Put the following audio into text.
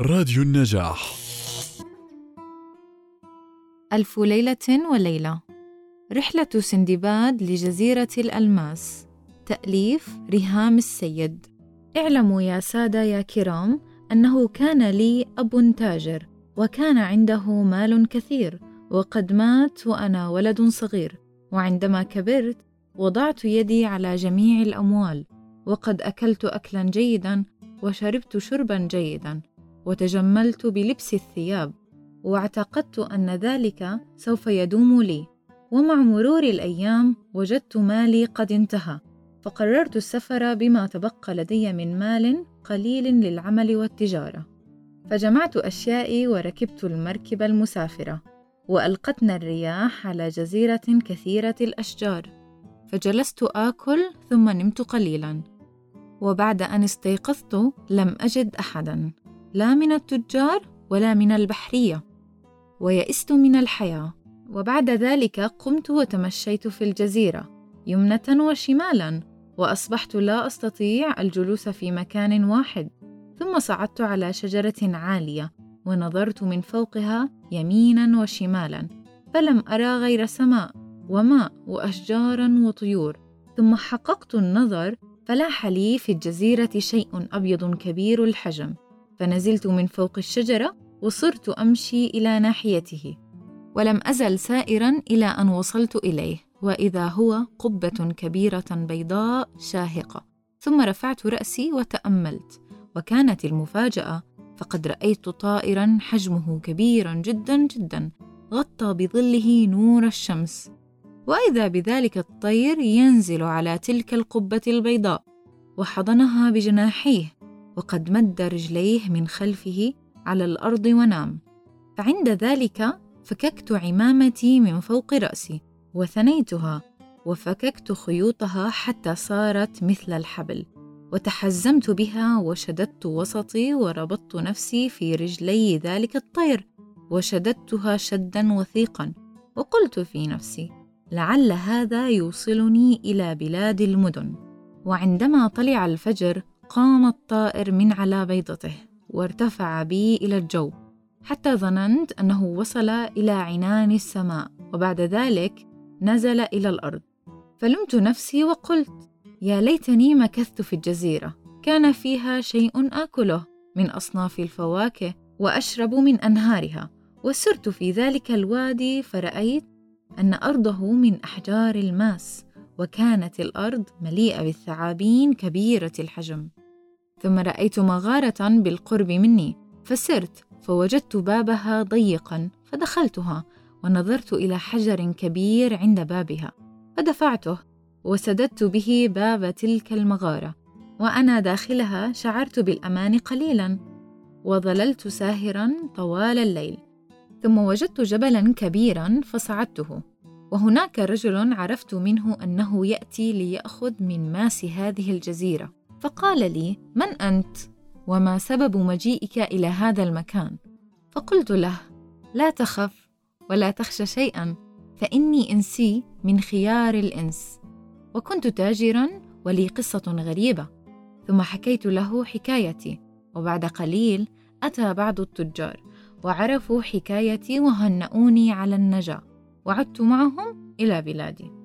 راديو النجاح. ألف ليلة وليلة. رحلة سندباد لجزيرة الألماس. تأليف ريهام السيد. اعلموا يا سادة يا كرام أنه كان لي أب تاجر وكان عنده مال كثير وقد مات وأنا ولد صغير. وعندما كبرت وضعت يدي على جميع الأموال وقد أكلت أكلا جيدا وشربت شربا جيدا. وتجملت بلبس الثياب واعتقدت أن ذلك سوف يدوم لي. ومع مرور الأيام وجدت مالي قد انتهى فقررت السفر بما تبقى لدي من مال قليل للعمل والتجارة. فجمعت أشيائي وركبت المركب المسافرة وألقتنا الرياح على جزيرة كثيرة الأشجار. فجلست آكل ثم نمت قليلا وبعد أن استيقظت لم أجد احدا. لا من التجار ولا من البحرية ويئست من الحياة. وبعد ذلك قمت وتمشيت في الجزيرة يمنة وشمالا وأصبحت لا أستطيع الجلوس في مكان واحد. ثم صعدت على شجرة عالية ونظرت من فوقها يمينا وشمالا فلم أرى غير سماء وماء واشجارا وطيور. ثم حققت النظر فلاح لي في الجزيرة شيء أبيض كبير الحجم. فنزلت من فوق الشجرة وصرت أمشي إلى ناحيته ولم أزل سائرا إلى أن وصلت إليه وإذا هو قبة كبيرة بيضاء شاهقة. ثم رفعت رأسي وتأملت وكانت المفاجأة فقد رأيت طائرا حجمه كبيرا جدا جدا غطى بظله نور الشمس. وإذا بذلك الطير ينزل على تلك القبة البيضاء وحضنها بجناحيه وقد مد رجليه من خلفه على الأرض ونام. فعند ذلك فككت عمامتي من فوق رأسي وثنيتها وفككت خيوطها حتى صارت مثل الحبل وتحزمت بها وشددت وسطي وربطت نفسي في رجلي ذلك الطير وشددتها شدا وثيقا وقلت في نفسي لعل هذا يوصلني إلى بلاد المدن. وعندما طلع الفجر قام الطائر من على بيضته وارتفع بي إلى الجو حتى ظننت أنه وصل إلى عنان السماء وبعد ذلك نزل إلى الأرض. فلمت نفسي وقلت يا ليتني مكثت في الجزيرة كان فيها شيء آكله من أصناف الفواكه وأشرب من أنهارها وسرت في ذلك الوادي فرأيت أن أرضه من أحجار الماس وكانت الأرض مليئة بالثعابين كبيرة الحجم. ثم رأيت مغارة بالقرب مني فسرت فوجدت بابها ضيقا فدخلتها ونظرت إلى حجر كبير عند بابها فدفعته وسددت به باب تلك المغارة. وأنا داخلها شعرت بالأمان قليلا وظللت ساهرا طوال الليل. ثم وجدت جبلا كبيرا فصعدته. وهناك رجل عرفت منه أنه يأتي ليأخذ من ماس هذه الجزيرة. فقال لي من أنت؟ وما سبب مجيئك إلى هذا المكان؟ فقلت له لا تخف ولا تخشى شيئا فإني إنسي من خيار الإنس. وكنت تاجرا ولي قصة غريبة. ثم حكيت له حكايتي وبعد قليل أتى بعض التجار وعرفوا حكايتي وهنؤوني على النجاة. وعدت معهم إلى بلادي.